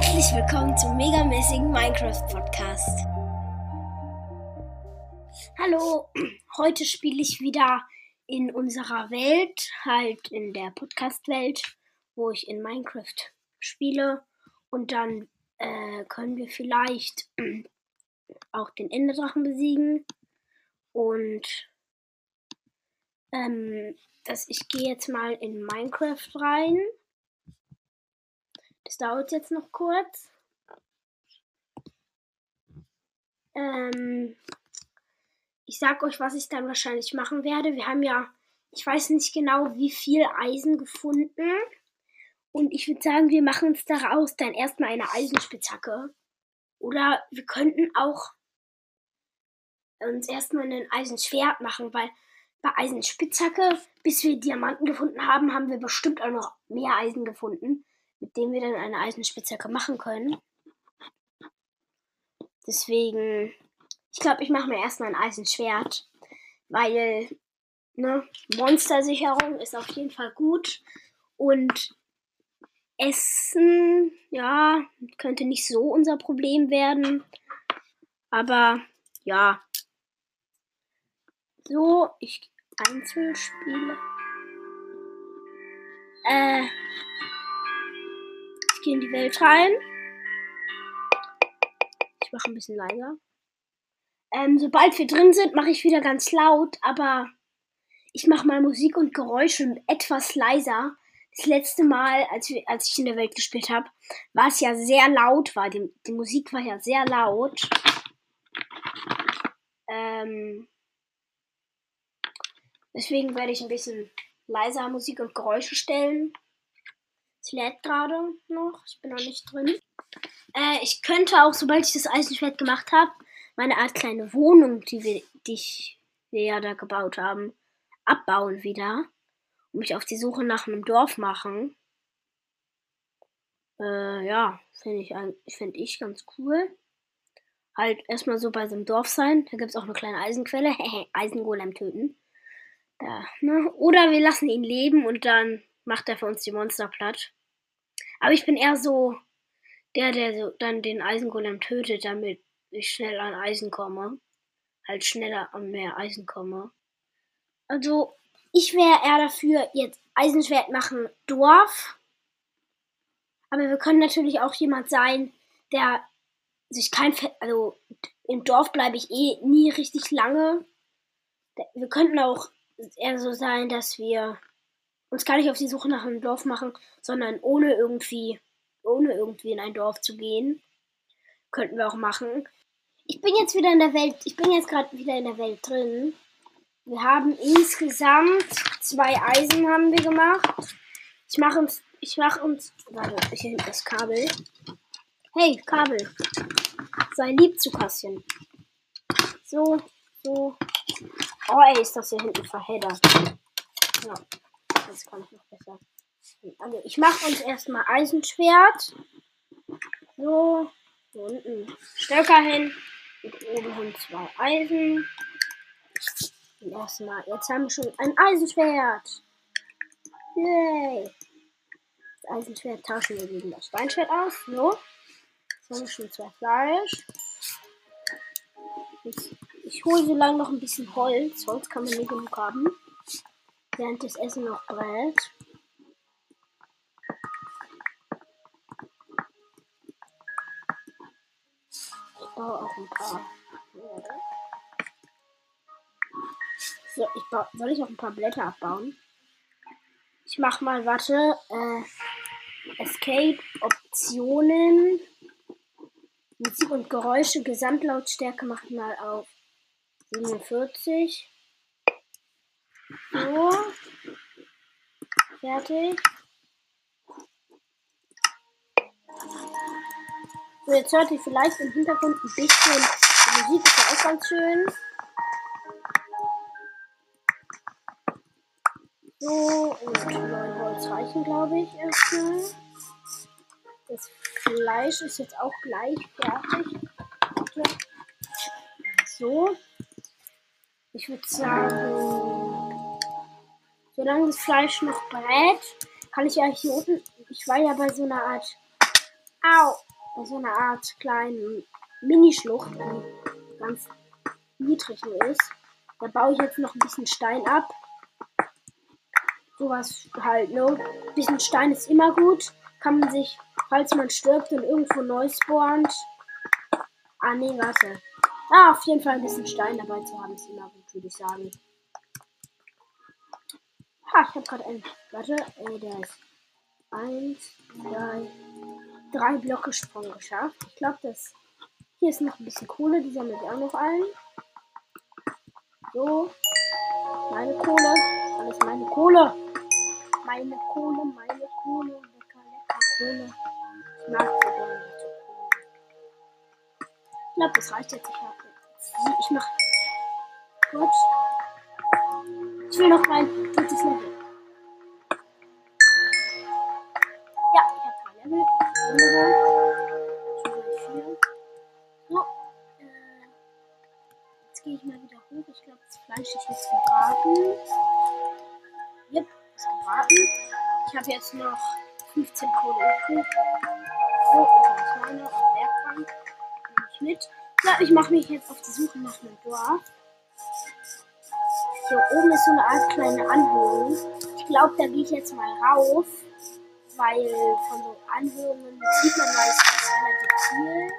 Herzlich willkommen zum megamäßigen Minecraft Podcast. Hallo, heute spiele ich wieder in unserer Welt, halt in der Podcast-Welt, wo ich in Minecraft spiele. Und dann äh, können wir vielleicht auch den Enderdrachen besiegen. Und ähm, das, ich gehe jetzt mal in Minecraft rein. Das dauert jetzt noch kurz. Ähm, ich sag euch, was ich dann wahrscheinlich machen werde. Wir haben ja, ich weiß nicht genau, wie viel Eisen gefunden. Und ich würde sagen, wir machen uns daraus dann erstmal eine Eisenspitzhacke. Oder wir könnten auch uns erstmal ein Eisenschwert machen, weil bei Eisenspitzhacke, bis wir Diamanten gefunden haben, haben wir bestimmt auch noch mehr Eisen gefunden mit dem wir dann eine Eisenspitzhacke machen können. Deswegen, ich glaube, ich mache mir erstmal ein Eisenschwert, weil ne, Monstersicherung ist auf jeden Fall gut und Essen, ja, könnte nicht so unser Problem werden, aber ja. So, ich Einzelspiele. Äh, gehe in die Welt rein. Ich mache ein bisschen leiser. Ähm, sobald wir drin sind, mache ich wieder ganz laut, aber ich mache mal Musik und Geräusche etwas leiser. Das letzte Mal, als, wir, als ich in der Welt gespielt habe, war es ja sehr laut, war die, die Musik war ja sehr laut. Ähm, deswegen werde ich ein bisschen leiser Musik und Geräusche stellen. Es lädt gerade noch. Ich bin noch nicht drin. Äh, ich könnte auch, sobald ich das Eisenschwert gemacht habe, meine Art kleine Wohnung, die wir, die ich, wir ja da gebaut haben, abbauen wieder. Und mich auf die Suche nach einem Dorf machen. Äh, ja, finde ich, find ich ganz cool. Halt erstmal so bei so einem Dorf sein. Da gibt es auch eine kleine Eisenquelle. Eisengolem töten. Da, ne? Oder wir lassen ihn leben und dann macht er für uns die Monster platt. Aber ich bin eher so der, der so dann den Eisengolem tötet, damit ich schnell an Eisen komme. Halt schneller an mehr Eisen komme. Also, ich wäre eher dafür, jetzt Eisenschwert machen Dorf. Aber wir können natürlich auch jemand sein, der sich kein. Fe also, im Dorf bleibe ich eh nie richtig lange. Wir könnten auch eher so sein, dass wir uns gar nicht auf die Suche nach einem Dorf machen, sondern ohne irgendwie, ohne irgendwie in ein Dorf zu gehen. Könnten wir auch machen. Ich bin jetzt wieder in der Welt, ich bin jetzt gerade wieder in der Welt drin. Wir haben insgesamt zwei Eisen haben wir gemacht. Ich mache uns, ich mache uns, warte, ich nehme das Kabel. Hey, Kabel. Sei lieb zu Kasschen. So, so. Oh, ey, ist das hier hinten verheddert. Ja das ich noch besser. Also ich mache uns erstmal Eisenschwert. So, hier unten Stöcker hin. Und oben hin zwei Eisen. Und erstmal, jetzt haben wir schon ein Eisenschwert. Yay. Das Eisenschwert tauschen wir gegen das Steinschwert aus. So. Jetzt haben wir schon zwei Fleisch. Jetzt, ich hole so lange noch ein bisschen Holz. Holz kann man nicht genug haben während das Essen noch brät. Ich baue auch ein paar. So, ich baue, soll ich auch ein paar Blätter abbauen? Ich mach mal, warte, äh, Escape, Optionen, Musik und Geräusche, Gesamtlautstärke macht mal auf 47. So. Fertig. So, jetzt hört ihr vielleicht im Hintergrund ein bisschen die Musik, ist ja auch ganz schön. So, und neun Holz reichen, glaube ich, erstmal. Das Fleisch ist jetzt auch gleich fertig. So. Ich würde sagen. Solange das Fleisch noch brät, kann ich ja hier unten. Ich war ja bei so einer Art. Au! bei so einer Art kleinen Minischlucht, die ganz niedrig nur ist. Da baue ich jetzt noch ein bisschen Stein ab. Sowas halt, ne? Ein bisschen Stein ist immer gut. Kann man sich, falls man stirbt und irgendwo neu spawnt. Ah, nee, warte. Ah, auf jeden Fall ein bisschen Stein dabei zu haben, ist immer gut, würde ich sagen. Ha, ich habe gerade einen. Warte, äh, der ist. Eins, zwei, drei Blöcke Sprung geschafft. Ich glaube, das. Hier ist noch ein bisschen Kohle, die sammelt auch noch ein. So. Meine Kohle. Alles meine Kohle. Meine Kohle, meine Kohle. Lecker, lecker Kohle. Ich mag so gerne. Ich glaube, das reicht jetzt. Ich, ich mach. Gut. Ich will noch mein drittes Level. Ja, ich habe drei Level. So. Äh, jetzt gehe ich mal wieder hoch. Ich glaube, das Fleisch ist jetzt gebraten. Yep, ist gebraten. Ich habe jetzt noch 15 Kohle übrig. So, und das ist meine Werkbank. Nehme ich mit. Ja, ich mache mich jetzt auf die Suche nach einem Dorf. Hier oben ist so eine Art kleine Anhöhung. Ich glaube, da gehe ich jetzt mal rauf, weil von so Anhöhungen sieht man meistens relativ viel.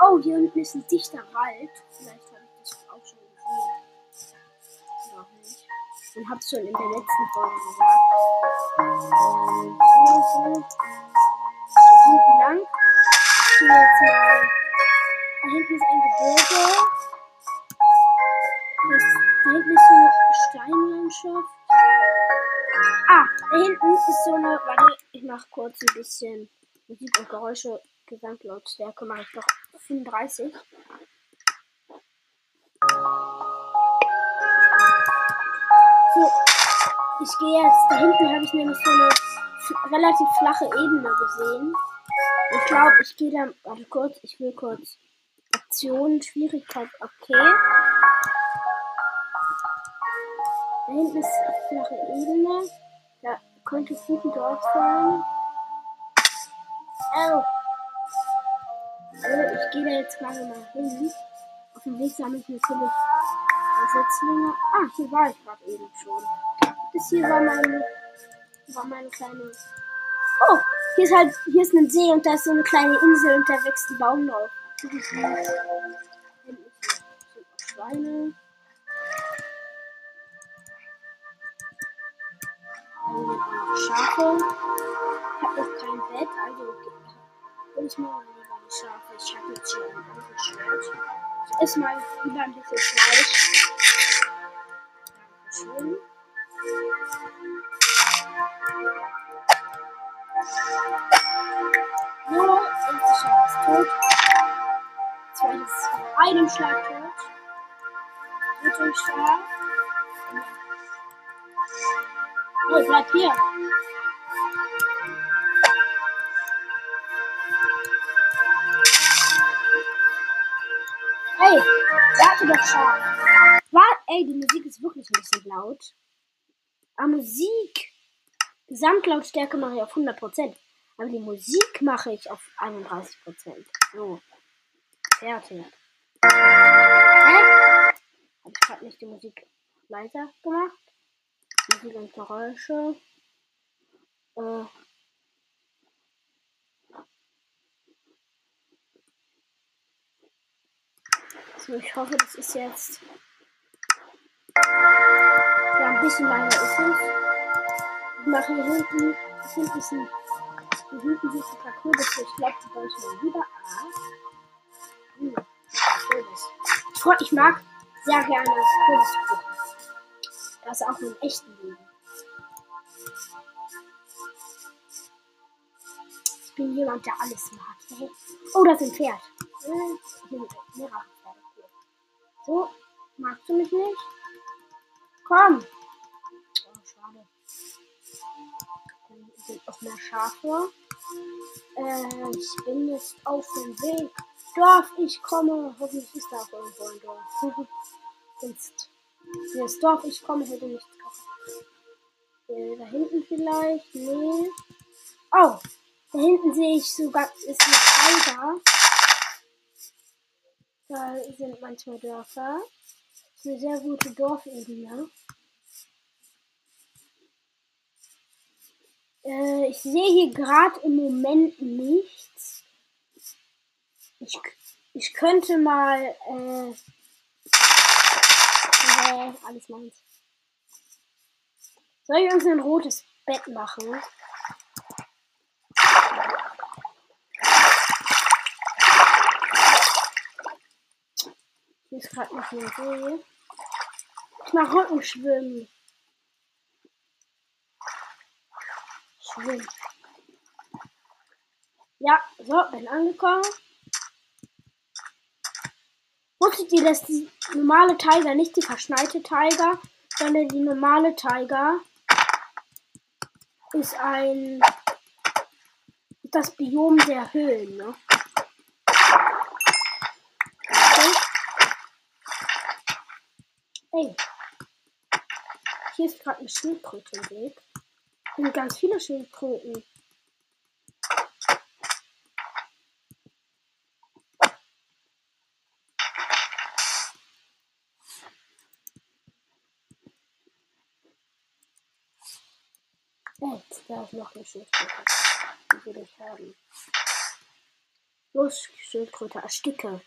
Oh, hier unten ist ein dichter Wald. Vielleicht habe ich das auch schon gesehen. Noch nicht. Und habe es schon in der letzten Folge gesagt. Ähm, mache kurz ein bisschen Musik und Geräusche. Gesamtlautstärke mache ich doch 35. So, ich gehe jetzt. Da hinten habe ich nämlich so eine relativ flache Ebene gesehen. Ich glaube, ich gehe da. Warte kurz, ich will kurz. Option, Schwierigkeit, okay. Da hinten ist eine flache Ebene. Könnte gut ein Dorf sein. Oh. So, ich gehe da jetzt gerade mal hin. Auf dem Weg sammle ich natürlich Setzlinge. Ah, hier war ich gerade eben schon. Das hier war meine, war meine kleine. Oh, hier ist halt, hier ist ein See und da ist so eine kleine Insel und da wächst ein Baum drauf. Schweine. Schafe. Ich habe noch kein Bett, also hol ich mir mal lieber die Schafe. Ich habe jetzt schon ein anderes Schwert. Ich esse mal lieber ein bisschen Fleisch. Dankeschön. So, erste Schaf ist tot. Zweites mit einem Schlag tot. Dritte Schaf. Oh, bleib hier. Hey, warte doch schon. War, ey, die Musik ist wirklich ein bisschen laut. Aber Musik. Gesamtlautstärke mache ich auf 100%. Aber die Musik mache ich auf 31%. So. Fertig. Hä? Hab ich gerade nicht die Musik leiser gemacht? Und Geräusche. Äh. So, ich hoffe, das ist jetzt. Ja, ein bisschen leiser ist es. Ich mache hier hinten. Hinten ist ein. Hinten sind ein paar Kürbisse. Ich glaube, die ich mal wieder ab. Hm. Ich, mag sehr gerne. Das ist auch im echten Leben. Ich bin jemand, der alles mag. Hey. Oh, das ist ein Pferd. Hm, Pferde. Cool. So, magst du mich nicht? Komm. Oh, schade. Dann sind noch mehr Schafe. Äh, ich bin jetzt auf dem Weg. Dorf, ich komme. Hoffentlich ist da auch irgendwo ein Dorf. Sonst. Hier ist Dorf, ich komme, hätte nichts kaufen. Äh, da hinten vielleicht? Nee. Oh, Da hinten sehe ich sogar, ist ein Tiger. Da sind manchmal Dörfer. Das ist eine sehr gute Dorfebene. Äh, ich sehe hier gerade im Moment nichts. Ich, ich könnte mal. Äh, äh, alles meins. Soll ich uns ein rotes Bett machen? Hier ist gerade noch ein See. Ich mach Rückenschwimmen. Schwimmen. Ja, so, bin angekommen. Wusstet ihr, dass die normale Tiger, nicht die verschneite Tiger, sondern die normale Tiger ist ein das Biom der Höhlen, ne? Ey. Hier ist gerade eine Schildkröte im Weg. Sind ganz viele Schildkröten. Noch eine Schildkröte. Die will ich haben. Los, Schildkröte, ersticke.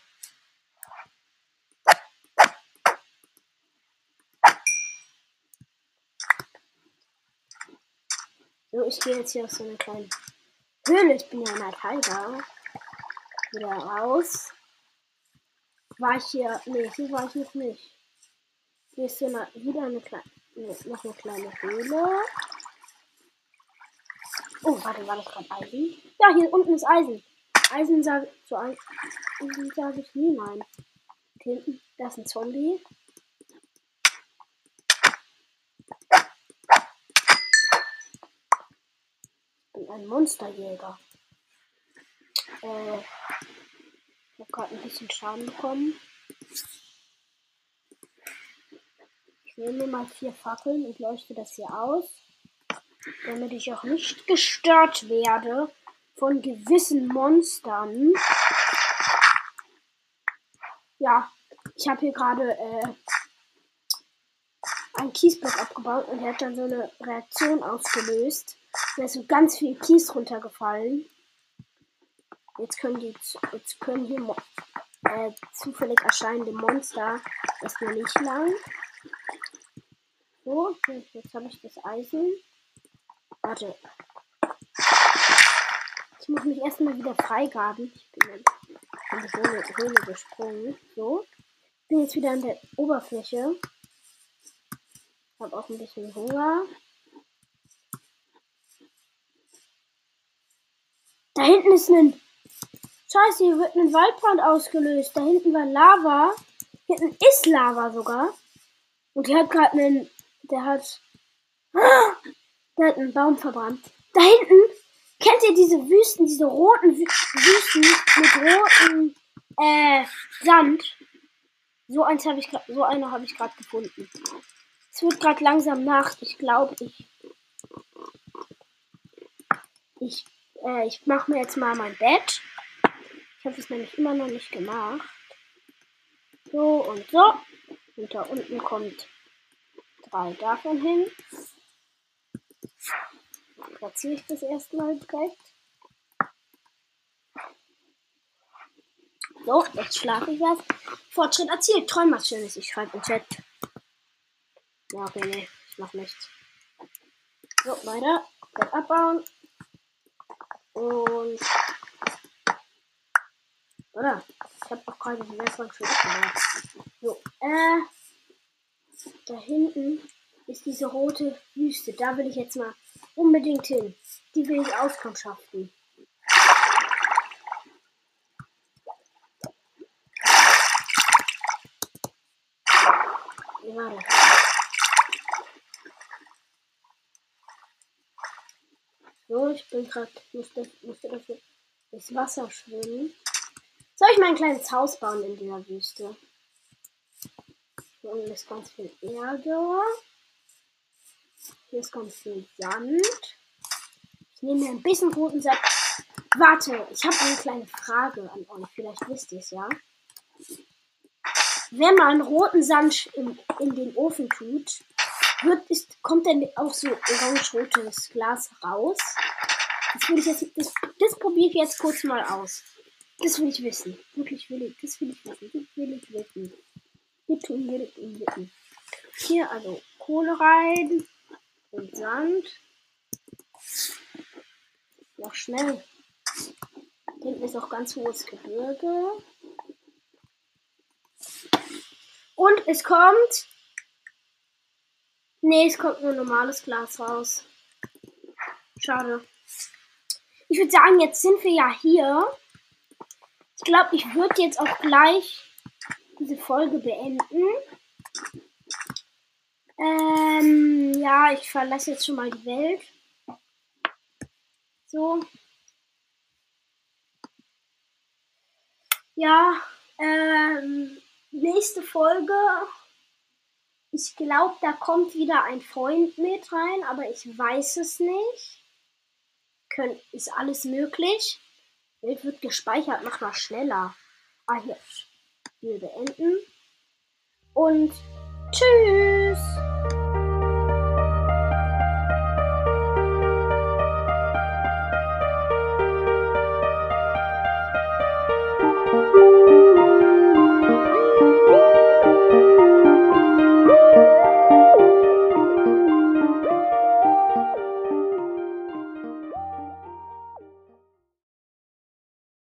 So, ich gehe jetzt hier aus so einer kleinen Höhle. Ich bin ja in der Tiger. Wieder raus. War ich hier. Nee, hier war ich noch nicht. Hier ist so eine, wieder eine kleine. Nee, noch eine kleine Höhle. Oh, warte, war das gerade Eisen? Ja, hier unten ist Eisen. Eisen sage zu Eisen ich nie nein. Hinten, da ist ein Zombie. Ich ein Monsterjäger. Äh, ich habe gerade ein bisschen Schaden bekommen. Ich nehme mal vier Fackeln und leuchte das hier aus damit ich auch nicht gestört werde von gewissen Monstern. Ja, ich habe hier gerade äh, einen Kiesblock abgebaut und er hat dann so eine Reaktion ausgelöst. Da ist so ganz viel Kies runtergefallen. Jetzt können die, jetzt können hier äh, zufällig erscheinende Monster erstmal nicht lang. So, jetzt habe ich das Eisen. Warte. Ich muss mich erstmal wieder freigraben. Ich bin in die Höhle, Höhle gesprungen. So. Bin jetzt wieder an der Oberfläche. Hab auch ein bisschen Hunger. Da hinten ist ein. Scheiße, hier wird ein Waldbrand ausgelöst. Da hinten war Lava. Hinten ist Lava sogar. Und die hat gerade einen. Der hat. Der hat einen Baum verbrannt. Da hinten, kennt ihr diese Wüsten, diese roten Wüsten mit rotem äh, Sand? So eins habe ich so eine habe ich gerade gefunden. Es wird gerade langsam Nacht. Ich glaube, ich ich äh, ich mache mir jetzt mal mein Bett. Ich habe es nämlich immer noch nicht gemacht. So und so. Und da unten kommt drei davon hin platziere ich das erstmal direkt. So, jetzt schlafe ich was. Fortschritt erzielt. Träum was Schönes. Ich schreibe im Chat. Ja, okay, nee. Ich mach nichts. So, weiter. Bett abbauen. Und. Oder? Ich habe auch gerade die Messung schon abgebaut. So, äh. Da hinten ist diese rote Wüste. Da will ich jetzt mal unbedingt hin. Die will ich auskundschaften. Warte. So, ich bin gerade, musste, musste dafür durchs Wasser schwimmen. Soll ich mal ein kleines Haus bauen in dieser Wüste? Unten ist ganz viel Erde. Ist ganz viel Sand. Ich nehme mir ein bisschen roten Sand. Warte, ich habe eine kleine Frage an euch. Vielleicht wisst ihr es ja. Wenn man roten Sand in, in den Ofen tut, wird, ist, kommt dann auch so orange-rotes Glas raus. Das will jetzt, das, das probiere ich jetzt kurz mal aus. Das will ich wissen. Wirklich will ich, das will ich wissen. Das will ich wissen. Bitte will ich wissen. Hier also Kohle rein und Sand. Noch schnell. Hinten ist auch ganz hohes Gebirge. Und es kommt. Nee, es kommt nur normales Glas raus. Schade. Ich würde sagen, jetzt sind wir ja hier. Ich glaube, ich würde jetzt auch gleich diese Folge beenden. Ähm, ja, ich verlasse jetzt schon mal die Welt. So. Ja, ähm, nächste Folge. Ich glaube, da kommt wieder ein Freund mit rein, aber ich weiß es nicht. Könnt, ist alles möglich. Bild wird gespeichert, mach mal schneller. Ah, hier. Spiel beenden. Und tschüss.